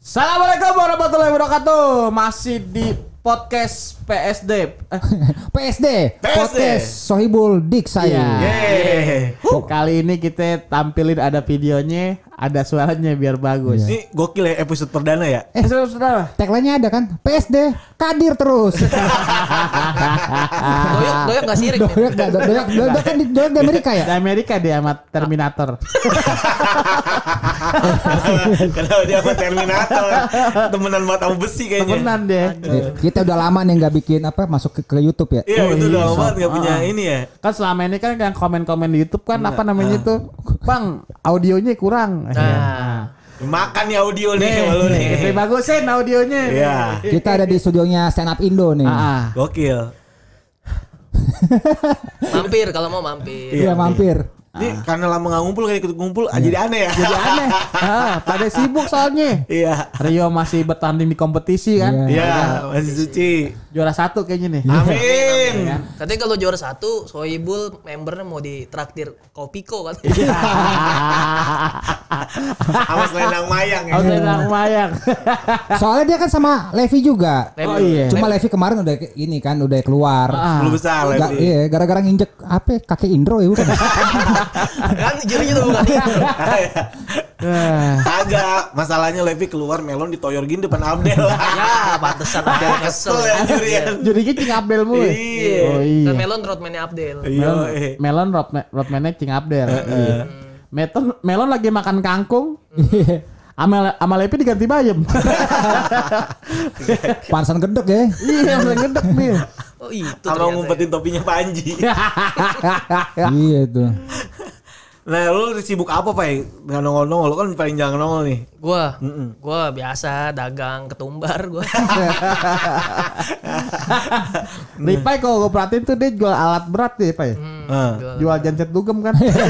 Assalamualaikum warahmatullahi wabarakatuh. Masih di podcast PSD. Eh, PSD, PSD. podcast Sohibul Dik saya. Iya. Yeay. Kali ini kita tampilin ada videonya, ada suaranya biar bagus. Ini gokil ya episode perdana ya. Eh, saudara. Tagline-nya ada kan? PSD, kadir terus. Doyok, doyok gak sirik nih. doyak, doyak, doyak, doyak kan di, di Amerika ya? Di Amerika dia sama Terminator. Kenapa dia sama Terminator? Temenan mata sama besi kayaknya. Temenan deh. Eh, Kita udah lama nih nggak bikin apa masuk ke, ke YouTube ya. Iya Oh, itu iya. udah banget nggak punya Ah. ini ya. Kan selama ini kan yang komen-komen di YouTube kan apa namanya itu? Bang, audionya kurang. Nah. Makan nih audio nih Nih, sama lu nih. bagusin audionya. Iya. Kita ada di studionya Stand Up Indo nih. Ah, ah. Gokil. Mampir kalau mau mampir. Iya mampir. Ini karena lama nggak ngumpul kayak ikut ngumpul ah, jadi aneh ya. Jadi aneh. Ah, pada sibuk soalnya. Iya. Rio masih bertanding di kompetisi kan. Iya. Iya, masih suci. Juara satu kayaknya nih. Amin. Katanya kalau juara satu, Sohibul membernya mau ditraktir Kopiko kan. Sama selendang mayang ya. Oh, saya mayang. Soalnya dia kan sama Levi juga. Levi. Oh iya. Cuma Levi kemarin udah ini kan udah keluar. Ah. Belum besar Ga- lagi. iya, gara-gara nginjek apa kakek Indro ya bukan? kan jurinya tuh bukan dia. Ah. Kagak, masalahnya Levi keluar melon ditoyor gini depan Abdel. ya, pantesan Abdel kesel. Ya jurian. Jadi kita Cing Abdel mulu. ya? Iya. Oh Kan iya. Melon roadman-nya Abdel. Iya. Melon, melon road, roadman-nya Cing Abdel. Meton, melon lagi makan kangkung. Amel Amalepi diganti bayam. Pansan gedek ya. iya, mulai ngedek nih. Oh itu Sama ngumpetin topinya Panji. iya tuh. Nah, lu sibuk apa, Pak? Nggak nongol-nongol, lu kan paling jangan nongol nih. ya. Gua, gua biasa dagang ketumbar gua. Ripai kalau gue perhatiin tuh dia jual alat berat deh, Pak. ya? Ah. Jual genset dugem kan. Dugem.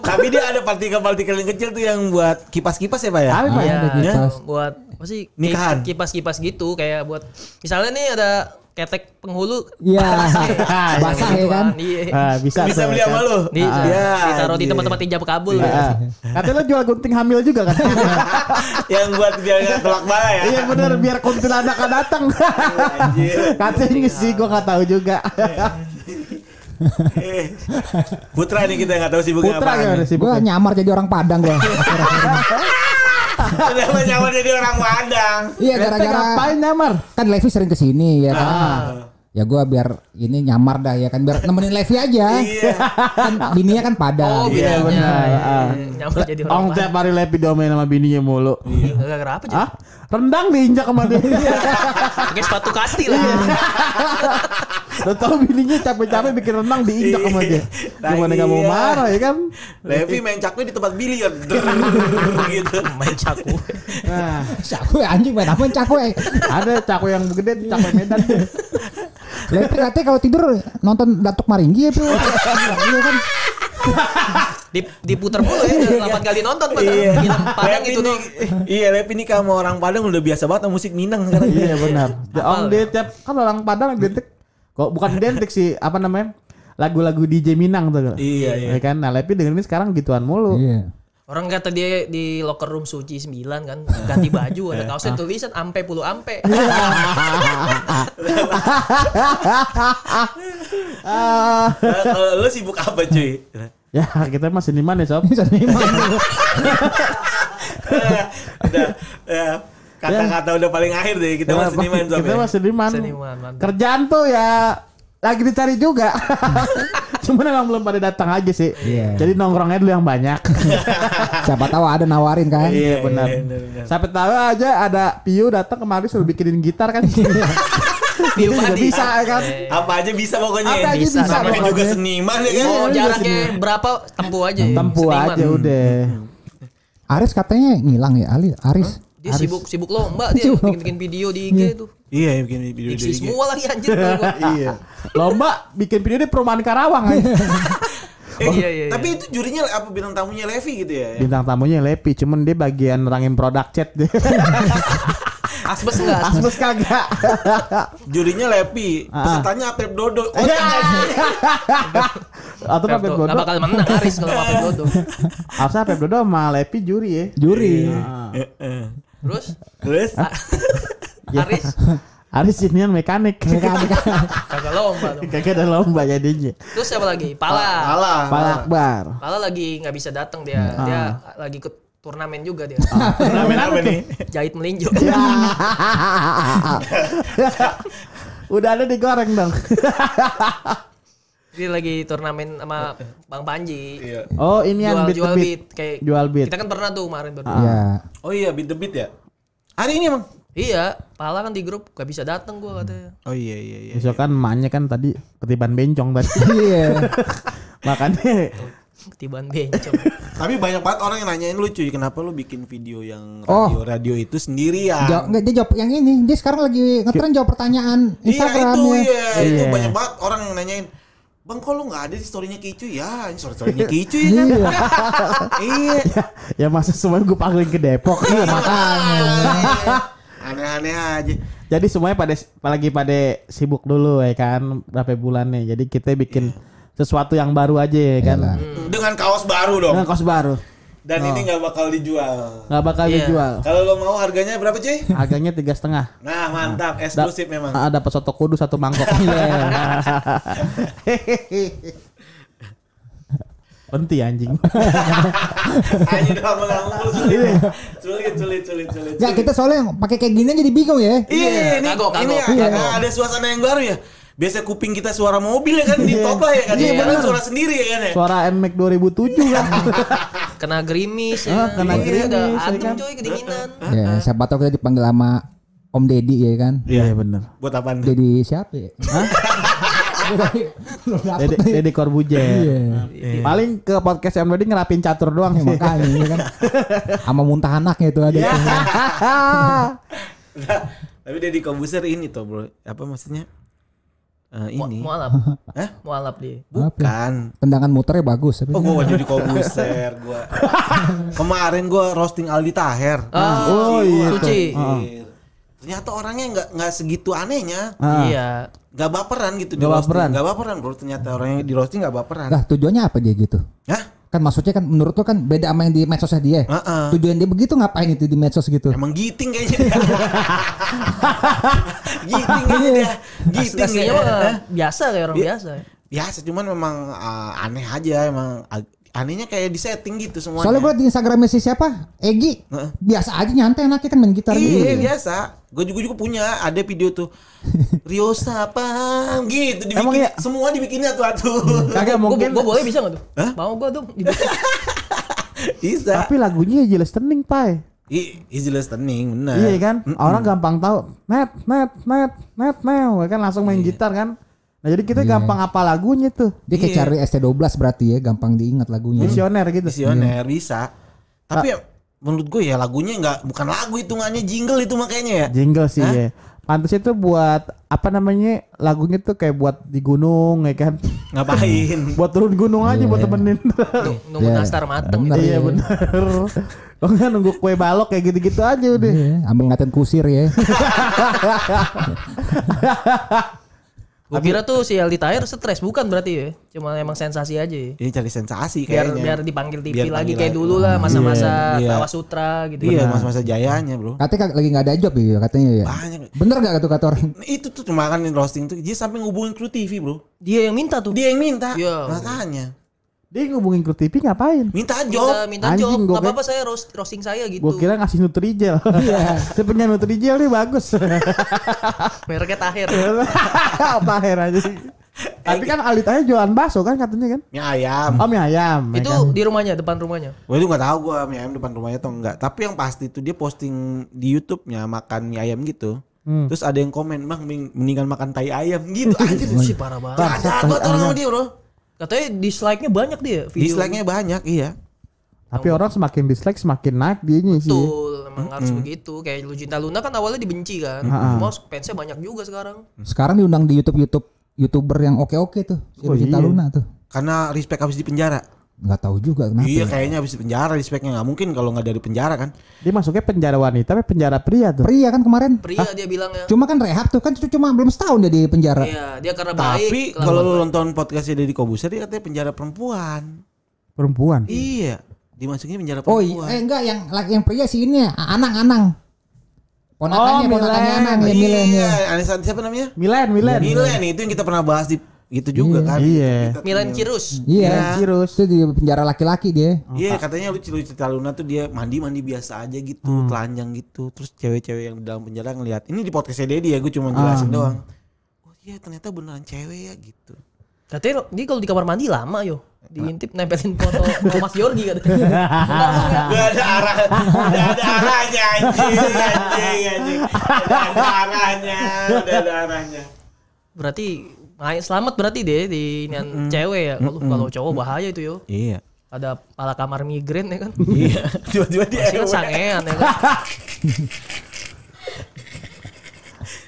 Tapi dia ada partikel-partikel yang kecil tuh yang buat kipas-kipas ya, Pak ya? Tapi Pak ya. Iya, kipas. buat apa sih? Nikahan. Kipas-kipas gitu kayak buat misalnya nih ada ketek penghulu Iya. Basah ya kan? Iya. Ah, bisa Bisa beli kan. sama lu? Di, Iya, ditaruh di tempat-tempat ijab kabul. Ah, Katanya lo jual gunting hamil juga kan? yang buat biar nggak telak bala ya? Iya bener biar kuntilanak gak datang. Anjir. Katanya sih gue gak tahu juga. Eh, Putra nih kita nggak tahu sibuknya Putra apa. gimana sih? Gua nyamar jadi orang Padang gua. Kenapa nyamar jadi orang Padang? Iya gara-gara ngapain nyamar? kan Levi sering ke sini ya kan. Ah. Ya gua biar ini nyamar dah ya kan biar nemenin Levi aja. Iya. Kan bininya kan Padang. Oh, Iya, benar. Iya, Ah. iya. Nyamper jadi Orang orang. tiap hari Lepi domain sama bininya mulu. Gara-gara apa Hah? jadi? Rendang diinjak sama dia. Pakai sepatu kasti lah. Lo tau bininya capek-capek bikin rendang diinjak sama dia. Gimana gak mau Iya. marah ya kan? Levi main cakwe di tempat biliar. gitu. Main caku. Nah, Cakwe anjing main apa cakwe. ada cakwe yang gede, cakwe Medan. Levi katanya kalau tidur nonton Datuk Maringgi ya bro. Iya kan. Mulu ya, 8 kali nonton padahal Iya. film Padang itu nih- dong. Iya, Levi nih kamu orang Padang udah biasa banget sama musik Minang sekarang. Iya benar. Om dia tiap kan orang Padang identik kok bukan identik sih apa namanya? Lagu-lagu DJ Minang tuh. Iya, iya. Ya kan? Nah, Lepi dengerin sekarang gituan mulu. Iya. Orang kata dia di locker room suci 9 kan ganti baju ada kaosnya tulisan ampe puluh ampe. Ah, Nah, kalau lu sibuk apa cuy? ya kita masih di mana sob? udah, ya, kata-kata udah paling akhir deh kita masih seniman sob Kita ya. masih seniman. Seniman. Kerjaan tuh ya lagi dicari juga. Cuman emang belum pada datang aja sih. Iya. Jadi nongkrongnya dulu yang banyak. Siapa tahu ada nawarin kan. iya benar. iya, benar, benar. Sampai tahu aja ada Piu datang kemari suruh bikinin gitar kan. Piu Itu juga Padi. bisa ya kan. Apa aja bisa pokoknya. Apa aja Bisa. bisa. Namanya juga pokoknya. seniman ya kan. Oh Iya, jaraknya seniman. berapa tempuh aja. Tempuh Seniman. aja udah. Aris katanya ngilang ya Ali Aris. Dia sibuk sibuk lomba dia Sibuk. bikin bikin video di IG tuh. Iya, bikin video video. semua lagi anjir. Iya. Lomba bikin video di perumahan Karawang aja. Eh, Iya, iya, Tapi itu jurinya apa bintang tamunya Levi gitu ya? Bintang tamunya Lepi, cuman dia bagian nerangin produk chat deh. Asbes enggak? Asbes. Kagak. Jurinya Lepi, Ah. pesertanya Apep Dodo. Oh, Iya. Atau Pep Pep Dodo. Gak bakal menang Aris kalau Pep Dodo. Harusnya Pep Dodo sama Lepi juri ya. Juri. Ah. Terus Terus Aris Aris ini mekanik. kagak lomba dong. Kagak ada lomba jadinya. Terus siapa lagi? Pala. Alah. Pak Akbar. Pala lagi nggak bisa datang dia. Dia lagi ikut turnamen juga dia. Turnamen apa nih? Jahit melinjo. Udah ada digoreng dong. Dia lagi turnamen sama Bang Panji. Iya. Oh ini yang Jual beat jual the beat. beat kayak Jual beat. Kita kan pernah tuh kemarin berdua. Iya. Oh iya, beat the beat ya. Hari ini emang. Iya, Pala kan di grup gak bisa datang gua katanya. Oh iya iya iya. Besok kan emaknya kan tadi ketiban bencong tadi. Iya. Makanya Ketibaan bencong. Tapi banyak banget orang yang nanyain lu cuy, kenapa lu bikin video yang Oh. radio itu sendirian? Jawab, enggak, dia jawab yang ini. Dia sekarang lagi ngetren jawab pertanyaan Iya Instagram itu ya. iya, itu Iya. banyak banget orang yang nanyain. Bang kok lu nggak ada di storynya Kicu ya? Ini story storynya Kicu ya kan? iya. ya masa semuanya gue panggilin ke Depok. Iya makanya. Aneh-aneh aja. Jadi semuanya pada lagi pada sibuk dulu ya kan berapa bulan nih. Jadi kita bikin sesuatu yang baru aja ya kan. Iyalah. Dengan kaos baru dong. Dengan kos baru. Dan ini nggak bakal dijual. nggak bakal Iya. dijual. Kalau lo mau harganya berapa cuy? Harganya tiga setengah. Nah mantap, eksklusif memang. Ada soto kudu satu mangkok. Penting anjing. Lama-lama sulit. Sulit, sulit, sulit, sulit. Enggak, kita soalnya pakai kayak gini jadi bingung ya. Iya, ini, Kagok, ini kagok, ada, kagok. ada suasana yang baru ya. Biasa kuping kita suara mobil ya kan di top lah ya kan. Iya, bener. suara sendiri ya kan ya. Suara NMAX 2007 kan. Kena gerimis ya. Ah, kena Iya, gerimis, udah ya adem kan? coy kedinginan. Ya, siapa tahu kita dipanggil sama Om Deddy ya kan. Iya bener. Buat apaan? Deddy siapa ya? Dede, Dede Corbuzier. Iya. Paling ke podcast M Dodi ngerapin catur doang sih. makanya ya kan. Sama muntah anaknya itu ada. Iya. Tapi Deddy Kobuser ini tuh bro. Apa maksudnya? Eh, Mu- ini. Mualaf. Hah? Mualaf dia. Bukan. Tendangan muternya bagus tapi. Oh gua jadi Kobuser gua. Kemarin gua roasting Aldi Taher. Ah, Oh, iya. Suci. Iya. Ternyata orangnya nggak nggak segitu anehnya. Ah. Iya. Gak baperan gitu di Nggak roasting. baperan. Gak baperan bro. Ternyata orang yang di roasting gak baperan. Lah tujuannya apa dia gitu? Hah? Kan maksudnya kan menurut lu kan beda sama yang di medsosnya dia. Heeh. Tujuan dia begitu ngapain itu di medsos gitu? Emang giting kayaknya giting kayaknya dia. Giting Aslinya ya. mah biasa kayak orang Iya. biasa. Biasa cuman memang uh, aneh aja emang anehnya kayak di setting gitu semuanya. Soalnya gue di Instagramnya si siapa? Egi. Heeh. Biasa aja nyantai anaknya kan main gitar Iya gitu. biasa. Gue juga juga punya ada video tuh. Rio Sapang gitu dibikin. Emang iya? Semua dibikin atu-atu. Kagak Gua, mungkin. gua boleh bisa gak tuh? Hah? Mau gua dong. dibikin. Bisa. Tapi lagunya jelas tening, Pai. I, easy listening benar. Iya kan? Orang gampang tahu. Net, net, net, net, net. kan langsung main gitar kan. Nah, jadi kita gampang apa lagunya tuh. Dia kayak Iya. cari ST12 berarti ya, gampang diingat lagunya. Visioner gitu. Visioner bisa. Tapi ya, menurut gue ya lagunya nggak bukan lagu hitungannya jingle itu makanya ya. Jingle sih ya. Pantes itu buat apa namanya lagunya tuh kayak buat di gunung ya kan. Ngapain? buat turun gunung aja buat temenin. Nung- Nunggu Iya. nastar mateng gitu. iya bener. Kok nggak nunggu kue balok kayak gitu-gitu aja udah. Iya, ambil ngatain kusir ya. Gua kira tuh si Aldi Tahir stres bukan berarti ya. Cuma emang sensasi aja ya. Ini cari sensasi Biar kayaknya. biar dipanggil TV Biar lagi kayak dulu lah masa-masa Iya. Tawa Sutra gitu. Iya, masa-masa jayanya, Bro. Katanya lagi nggak ada job ya katanya ya. Banyak. Bener gak tuh kata orang? Itu tuh cuma kan roasting tuh dia sampai ngubungin kru TV, Bro. Dia yang minta tuh. Dia yang minta. Iya. Makanya. Dia ngubungin kru TV ngapain? Minta minta, job. minta Anjing, job. gua Gak apa-apa saya roast, roasting saya gitu. Gue kira ngasih Nutrijel. Iya. Saya punya Nutrijel nih bagus. Mereknya Tahir. Tahir aja. Tapi kan Alitanya jualan bakso kan katanya kan? Mie ayam. Oh mie ayam. ya itu kan? di rumahnya, depan rumahnya. Gue itu nggak tahu gua mie ayam depan rumahnya atau enggak. Tapi yang pasti itu dia posting di YouTube-nya makan mie ayam gitu. Hmm. Terus ada yang komen, "Bang, mending- mendingan makan tai ayam." Gitu aja. Itu sih parah banget. Gak ada orang sama dia, Bro. Katanya dislike-nya banyak dia video. Dislike-nya banyak, iya. Tapi orang semakin dislike semakin naik dianya sih. Betul, emang harus begitu. Kayak Lucinta Luna kan awalnya dibenci kan. Cuma fansnya banyak juga sekarang. Sekarang diundang di YouTube YouTube youtuber yang oke-oke tuh. Si Oh, Lucinta iya. Luna tuh. Karena respect habis di penjara. Nggak tahu juga kenapa. Iya ya. kayaknya habis di penjara di speknya nggak mungkin kalau nggak dari penjara kan. Dia masuknya penjara wanita tapi penjara pria tuh. Pria kan kemarin. Pria dia bilangnya. Cuma kan rehab tuh kan itu cuma belum setahun dia di penjara. Iya, dia karena baik. Tapi kalau lu nonton podcastnya Deddy Kobuser dia katanya penjara perempuan. Perempuan. Iya, dimasukin penjara Oh perempuan. iya, eh enggak yang laki yang pria sih ini ya, Anang-Anang. Ponakannya, Oh, ponakannya Milen. Anang ya Milen ya. Iya, Anissa siapa namanya? Milen, Milen. Milen itu yang kita pernah bahas di itu juga kan. Iya. Kita- Milan Kirus. Iya. Cirus. Itu di penjara laki-laki dia. Iya katanya lucu lucu cerita Luna tuh dia mandi mandi biasa aja gitu, Hmm. telanjang gitu. Terus cewek-cewek yang di dalam penjara ngeliat. Ini di podcastnya Deddy ya, gue cuma jelasin doang. Oh iya ternyata beneran cewek ya gitu. Katanya dia kalau di kamar mandi lama yo. Diintip nempelin foto Mas Yorgi katanya. Ya. Gak ada arah, gak ada arahnya anjing, anjing, anjing. Gak ada arahnya, gak ada arahnya. Berarti main selamat berarti deh di inian cewek ya. Kalau kalau cowok bahaya itu yo. Iya. Ada pala kamar migren ya kan. Iya. Tiba-tiba dia kan sangean ya kan.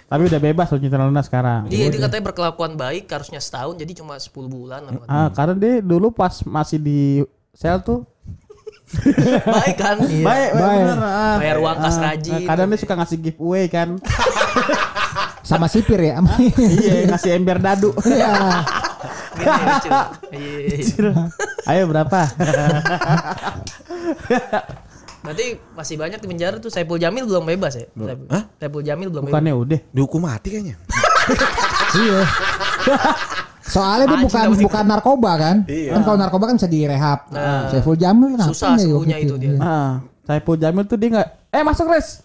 Tapi udah bebas loh Cinta Luna sekarang. Dia dia katanya berkelakuan baik harusnya setahun jadi cuma 10 bulan. Ah, karena dia dulu pas masih di sel tuh Baik kan? Iya. baik, baik, Baik. bener. ah. Bayar uang kas Ah, rajin. ah, kadang dia suka ngasih giveaway kan sama sipir ya iya ngasih ember dadu iya, iya, iya, iya. ayo berapa Berarti masih banyak di penjara tuh Saiful Jamil belum bebas ya? Hah? Saiful Jamil belum Bukannya bebas. udah dihukum mati kayaknya. iya. Soalnya dia ah, bukan bukan narkoba kan? Iya. Kan kalau narkoba kan bisa direhab. Nah, Saiful Jamil kan susah punya itu dia. Nah, Saiful Jamil tuh dia enggak eh masuk Res.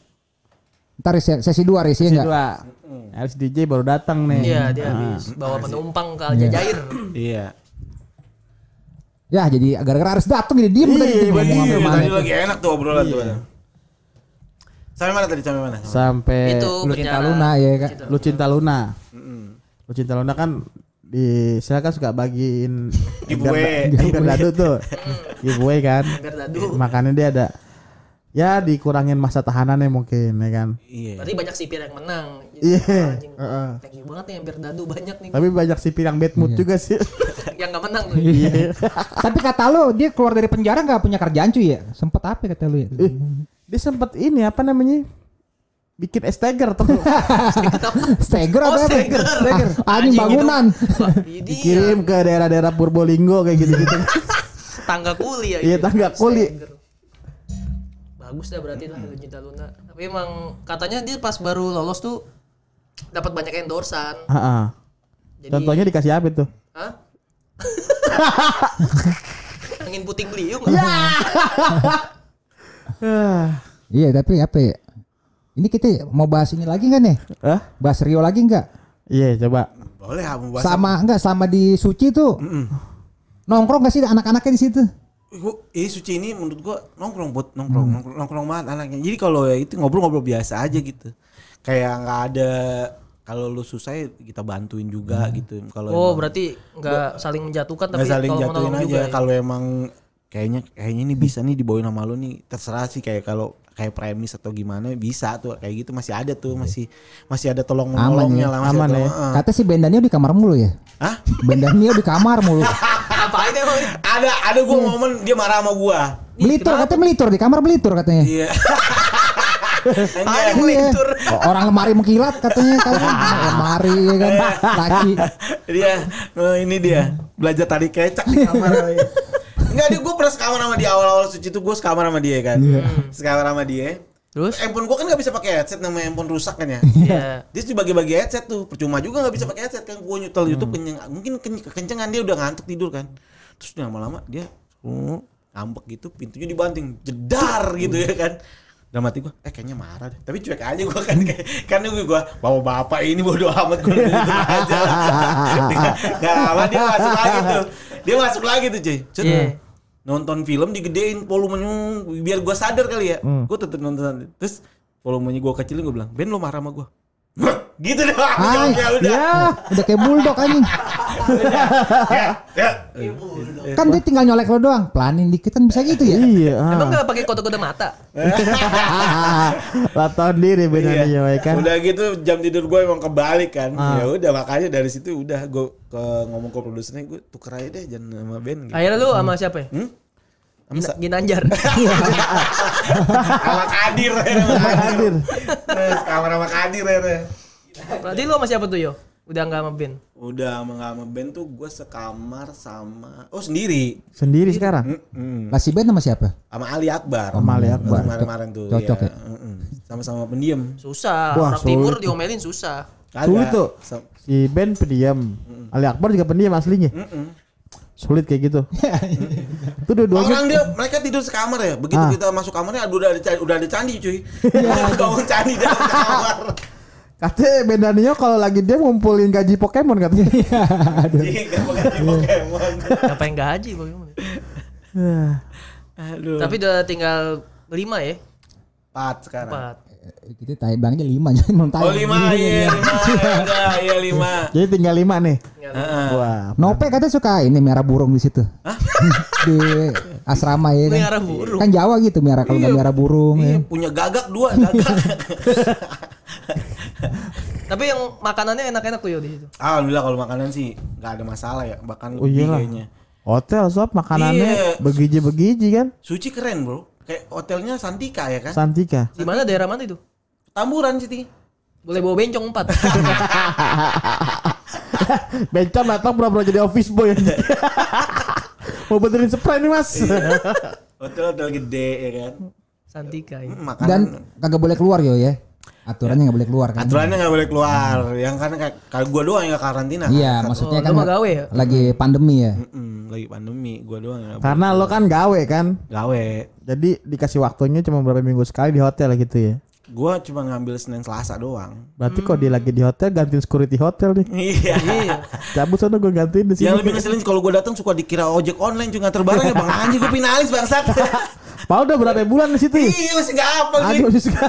Ntar res, sesi 2 Res ya enggak? Sesi 2. Hmm. Harus DJ baru datang nih. Iya, dia ah. habis bawa penumpang ke Al iya. Jazair. Iya. Ya jadi gara-gara harus datang jadi diem tadi Iya, Tadi lagi enak tuh obrolan tuh. Iya. Sampai mana tadi? Sampai mana? Sampai itu, Lu Cinta Luna ya kak Lu Cinta Luna. Lu Cinta Luna kan di saya kan suka bagiin giveaway. Giveaway dadu tuh. giveaway kan. Makannya dia ada ya dikurangin masa tahanannya mungkin ya kan. Iya. Berarti banyak sipir yang menang. Iya. anjing, Heeh. Thank you banget nih ember dadu banyak nih. Tapi banyak sipir yang bad mood juga sih. yang nggak menang tuh. Iya. Tapi kata lu dia keluar dari penjara nggak punya kerjaan cuy ya? Sempet apa kata lu ya? Eh, dia sempet ini apa namanya? Bikin esteger tuh. Steger Oh, apa? apa? steger. Steger. Anjing bangunan. Dikirim ke daerah-daerah Purbolinggo kayak gitu-gitu. tangga kuli ya. Iya, itu. tangga kuli. Bagus dah berarti lah Cinta Luna. Tapi emang katanya dia pas baru lolos tuh dapat banyak endorsan. Heeh. Jadi Contohnya dikasih apa tuh? Hah? Angin puting beliung. Iya tapi apa ya? Ini kita mau bahas ini lagi nggak nih? Hah? Bahas Rio lagi nggak? Iya, coba. Boleh ah, mau bahas Sama nggak sama di Suci tuh? Nongkrong gak sih anak-anaknya di situ? Gua, eh suci ini menurut gua nongkrong buat nongkrong nongkrong, nongkrong banget anaknya. Jadi kalau ya itu ngobrol-ngobrol biasa aja gitu. Kayak nggak ada kalau lu susah ya kita bantuin juga gitu. Kalau Oh, emang berarti nggak saling menjatuhkan tapi saling jatuhin menolong aja. juga. ya. Kalau emang kayaknya kayaknya ini bisa nih dibawain sama lu nih terserah sih kayak kalau kayak premis atau gimana bisa tuh kayak gitu masih ada tuh masih masih ada tolong Aman menolongnya ya, lah masih aman ada ya. tolong- Heeh. Kata si Bendanio di kamar mulu ya? Hah? Bendanio di kamar mulu. Ada ada gua momen dia marah sama gua. Melitur katanya melitur di kamar melitur katanya. Iya. Ada melintur. Orang lemari mengkilat katanya kan lemari ya kan laki. dia eh, ini dia belajar tadi kecak di kamar. Enggak dia gue pernah sekamar sama dia awal-awal suci itu gue sekamar sama dia kan. Sekamar sama dia. Terus? Handphone gue kan gak bisa pakai headset namanya handphone rusak kan ya. Iya. Dia dibagi-bagi headset tuh percuma juga nggak bisa pakai headset kan gue nyetel YouTube kenyang mungkin ken- kekencengan dia udah ngantuk tidur kan terus lama-lama dia uh, ngambek gitu pintunya dibanting jedar gitu ya kan. Dalam hati gue eh kayaknya marah deh. Tapi cuek aja gue kan kayak kan gue gue bawa bapak ini bodo amat gue gitu aja. Nggak lama dia masuk lagi tuh. Dia masuk lagi tuh cuy Cet, Iya. nonton film digedein volumenya biar gue sadar kali ya. Gue tetep nonton. Terus volumenya gue kecilin gue bilang Ben lo marah sama gue gitu deh Hai, jawabnya udah ya, udah kayak bulldog anjing. ya. Kan dia tinggal nyolek lo doang. Pelanin dikit kan bisa gitu ya. Iya. Emang nggak pakai kode-kode mata? Lah tahun diri benar Iya. ya kan. Udah gitu jam tidur gue emang kebalik kan. Ah. Ya udah makanya dari situ udah gue ke ngomong ke produsernya gue tuker aja deh jangan sama band gitu. Akhirnya lu sama siapa ya? Hmm? Gina- Ginanjar. Sama Kadir ya. sama Kadir. Hadir. Terus kamar sama Kadir ya. Berarti lu sama siapa tuh yo? Udah nggak sama band? Udah sama nggak sama band tuh gue sekamar sama oh sendiri. Sendiri sekarang. Mm-mm. Lah si Ben sama siapa? Sama Ali Akbar. Sama Ali Akbar. Kemarin-kemarin tuh. Cocok ya? Mm-mm. Sama-sama pendiam. Susah. Wah, Orang timur diomelin susah. Sulit tuh. Si Ben pendiam. Ali Akbar juga pendiam aslinya. Mm-mm. Sulit kayak gitu. Itu dua-duanya Orang dia mereka tidur sekamar ya. Begitu Ah. kita masuk kamarnya aduh udah ada ca- udah ada candi cuy. Bangun candi dalam kamar. katanya Ben Danio kalau lagi dia ngumpulin gaji Pokemon katanya. Iya, ganti Pokemon. Ngapain gaji bagaimana? Aduh. Tapi udah tinggal lima ya? Empat sekarang. Empat. Kita tanya bangnya lima jangan mau tanya. Oh lima, iya lima, enggak, iya lima. Jadi tinggal lima nih. Heeh. Wah. Nope katanya suka ini merah burung di situ. di asrama ya kan. Merah burung. Kan Jawa gitu merah kalau nggak merah burung Iya, ya. punya gagak dua, gagak. Tapi yang makanannya enak-enak tuh yo di situ. Alhamdulillah kalau makanan sih nggak ada masalah ya, bahkan Oh lebih kayaknya. Hotel sob makanannya Iya. begiji-begiji kan. Suci keren bro, kayak hotelnya Santika ya kan? Santika. Di mana daerah mana itu? Tamburan Siti. Boleh bawa bencong empat. Bencam datang pura-pura jadi office boy. Mau benerin spray nih mas. Hotel-hotel gede ya kan? Santika ya. Hmm, Makanan. Dan kagak boleh keluar yo ya. Aturannya nggak boleh keluar kan. Aturannya nggak boleh keluar, yang kan kayak kayak gua doang yang karantina. kan? Iya, Satu- maksudnya Oh, kan gawe ya? lagi pandemi ya. Mm-mm, lagi pandemi, gua doang yang Karena lo kan gawe kan. gawe. Jadi dikasih waktunya cuma beberapa minggu sekali di hotel gitu ya. Gua cuma ngambil Senin Selasa doang. Berarti kok dia lagi di hotel gantiin security hotel nih. Iya. Iya. Cabut sana gue gantiin di sini. Yang lebih ngeselin kalau gua datang suka dikira ojek online juga nganter barang ya bang anjing gua finalis bangsat. Padahal udah berapa bulan di situ? ya? iya masih nggak apa Aduh gue. masih suka.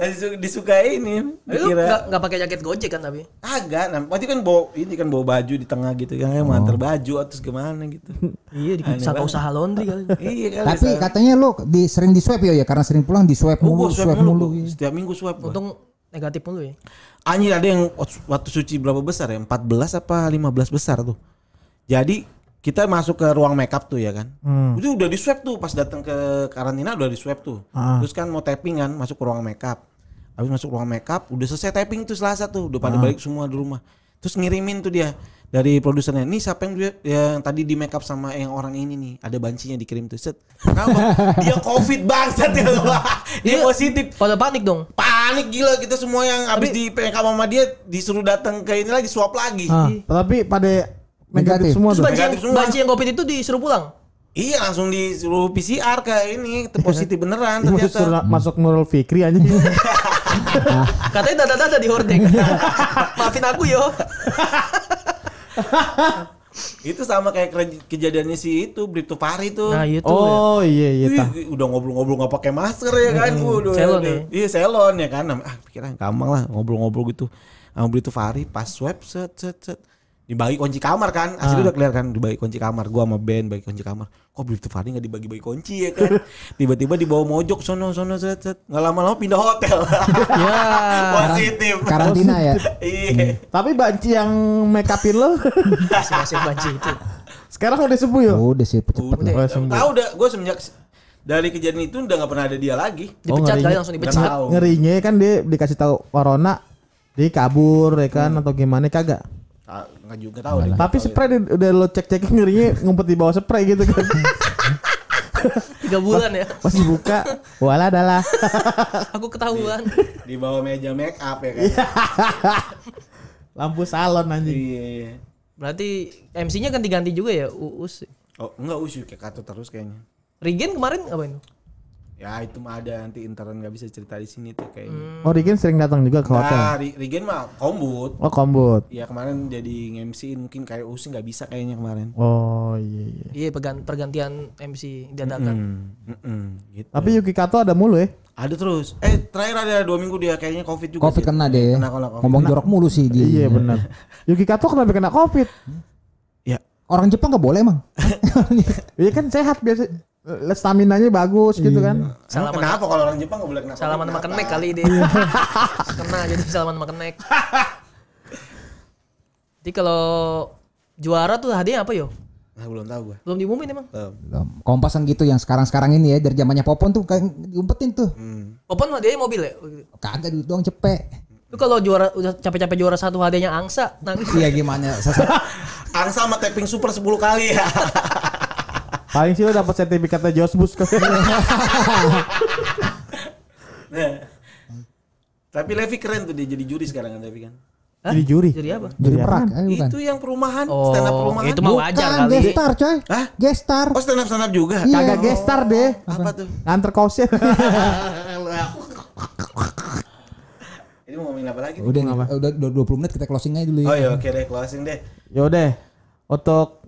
Masih su- disukain ini. Dikira nggak nggak pakai jaket gojek kan tapi? agak. Nah, berarti kan bawa ini kan bawa baju di tengah gitu kan kayak mau antar baju atau gimana gitu. Iya di banget. usaha laundry kali. iya kali. Tapi Sa- katanya lu di sering di swab yo ya karena sering pulang di swab Oh, mulu, swab swab mulu. mulu. iya. Setiap minggu swab gua. Untung negatif mulu ya. Anjir ada yang waktu suci berapa besar ya? 14 apa 15 besar tuh. Jadi kita masuk ke ruang makeup tuh ya kan. Hmm. Itu udah di swab tuh pas datang ke karantina udah di swab tuh. Ah. Terus kan mau tapping kan masuk ke ruang makeup. Habis masuk ruang makeup udah selesai tapping tuh Selasa tuh udah pada balik semua di rumah. Terus ngirimin tuh dia dari produsernya. Nih siapa yang dia yang tadi di makeup sama yang orang ini nih. Ada bancinya dikirim tuh. Set. Kenapa? dia covid bangsat ya. dia positif Pada panik dong. panik gila kita semua yang habis di PK sama dia disuruh datang ke ini lagi swab lagi. Ah, tapi pada negatif Negatif. semua Terus tuh. banci yang, Negatif semua. banci yang covid itu disuruh pulang. Iya langsung disuruh PCR ke ini positif beneran Ini masuk, ternyata. sur- masuk Nurul Fikri aja. Katanya dada-dada di hordeng. Maafin aku yo. Itu sama kayak kejadiannya si itu Bripto Fahri tuh. Nah itu ya. oh iya iya Wih, tah. udah ngobrol-ngobrol nggak pakai masker ya kan, Waduh, Selon ya? Iya selon ya kan, ah pikiran gampang lah ngobrol-ngobrol gitu. Sama Brito Fahri pas swab set set set dibagi kunci kamar kan, asli Ah. udah kelihatan kan dibagi kunci kamar. Gua sama Ben bagi kunci kamar. Kok Brito Fahri nggak dibagi-bagi kunci ya kan? Tiba-tiba dibawa mojok sono sono set set. Nggak lama-lama pindah hotel. Ya. Positif. Karantina ya. Iya. Tapi banci yang make upin lo Masih-masih banci itu. sekarang udah sembuh ya? Udah sih cepet Udah, Oh, sembuh. tahu udah gue semenjak dari kejadian itu udah nggak pernah ada dia lagi. Dipecat ngerinya. kali langsung dipecat. Ngerinya kan dia dikasih tahu corona dia kabur ya kan atau gimana kagak. Ah, Nggak juga tahu deh. Tapi spray di- udah lo cek-cek ngerinya ngumpet di bawah spray gitu kan. Tiga bulan ya. Pas dibuka, wala adalah. Aku ketahuan. di bawah meja make up ya kan. Lampu salon anjing. Iya. iya. Berarti MC-nya ganti-ganti juga ya Uus. Oh enggak usus kayak kata terus kayaknya. Regen kemarin apa itu? Ya itu mah ada nanti intern nggak bisa cerita di sini tuh kayaknya. Oh Rigen sering datang juga ke hotel. Nah, Rigen mah kombut. Oh kombut. Ya kemarin jadi MC mungkin kayak Usi nggak bisa kayaknya kemarin. Oh iya iya. Iya pergan- pergantian MC dadakan. Hmm, mm-mm, gitu. Tapi Yuki Kato ada mulu ya. Ada terus. Eh terakhir ada dua minggu dia kayaknya covid juga. Covid sih. kena deh. Kena, kena COVID. Ngomong jorok mulu sih dia. Iya benar. Yuki Kato kenapa kena covid? Ya. Orang Jepang nggak boleh emang. Iya kan sehat biasa. Stamina nya bagus gitu kan. Emang Salaman kenapa kalau orang Jepang nggak boleh kena salaman sama kenek kali dia. Kena jadi salaman sama kenek. Jadi kalau juara tuh hadiah apa yo? Nah, belum tahu gua. Belum diumumin emang. Belum. Belum. Kompasan gitu yang sekarang-sekarang ini ya dari zamannya Popon tuh kayak diumpetin tuh. Hmm. Popon hadiahnya mobil ya? Kagak duit doang cepet. Lu kalau juara udah capek-capek juara satu hadiahnya angsa, nangis. Iya gimana? Angsa sama tapping super 10 kali ya. Paling sih lo dapat sertifikatnya Jos Bus kan. Nah. Tapi Levi keren tuh dia jadi juri sekarang kan Levi kan. Hah? Jadi juri. Jadi apa? Jadi perak eh, bukan. Itu yang perumahan, Oh, stand up perumahan. itu mah wajar Bukan, kali. gestar coy. Hah? Gestar. Oh stand up stand up juga. Iya. Kagak gestar deh. Apa tuh? Nganter kaosnya. Ini mau ngomongin apa lagi? Udah nih, udah udah 20 menit kita closing aja dulu Oh ya. iya oke deh closing deh. Yaudah. Untuk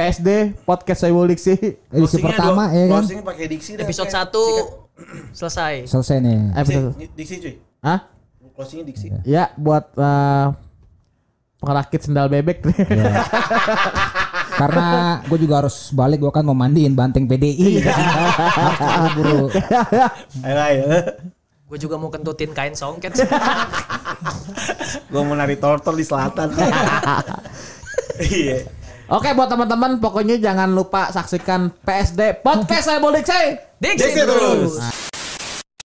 PSD podcast saya Diksi. Edisi pertama ya kan. Closing pakai diksi dah. Episode 1 sikat. selesai. Selesai nih. Episode. Diksi, cuy. Hah? Closingnya diksi. Ya buat eh, pengerakit sendal bebek. Karena gue juga harus balik gue kan mau mandiin banteng PDI. Harus buru. Ayo ayo. Gue juga mau kentutin kain songket. Gue mau nari tortor di selatan. Iya. Oke buat teman-teman pokoknya jangan lupa saksikan PSD podcast saya Diksi. Diksi Diksi terus. terus.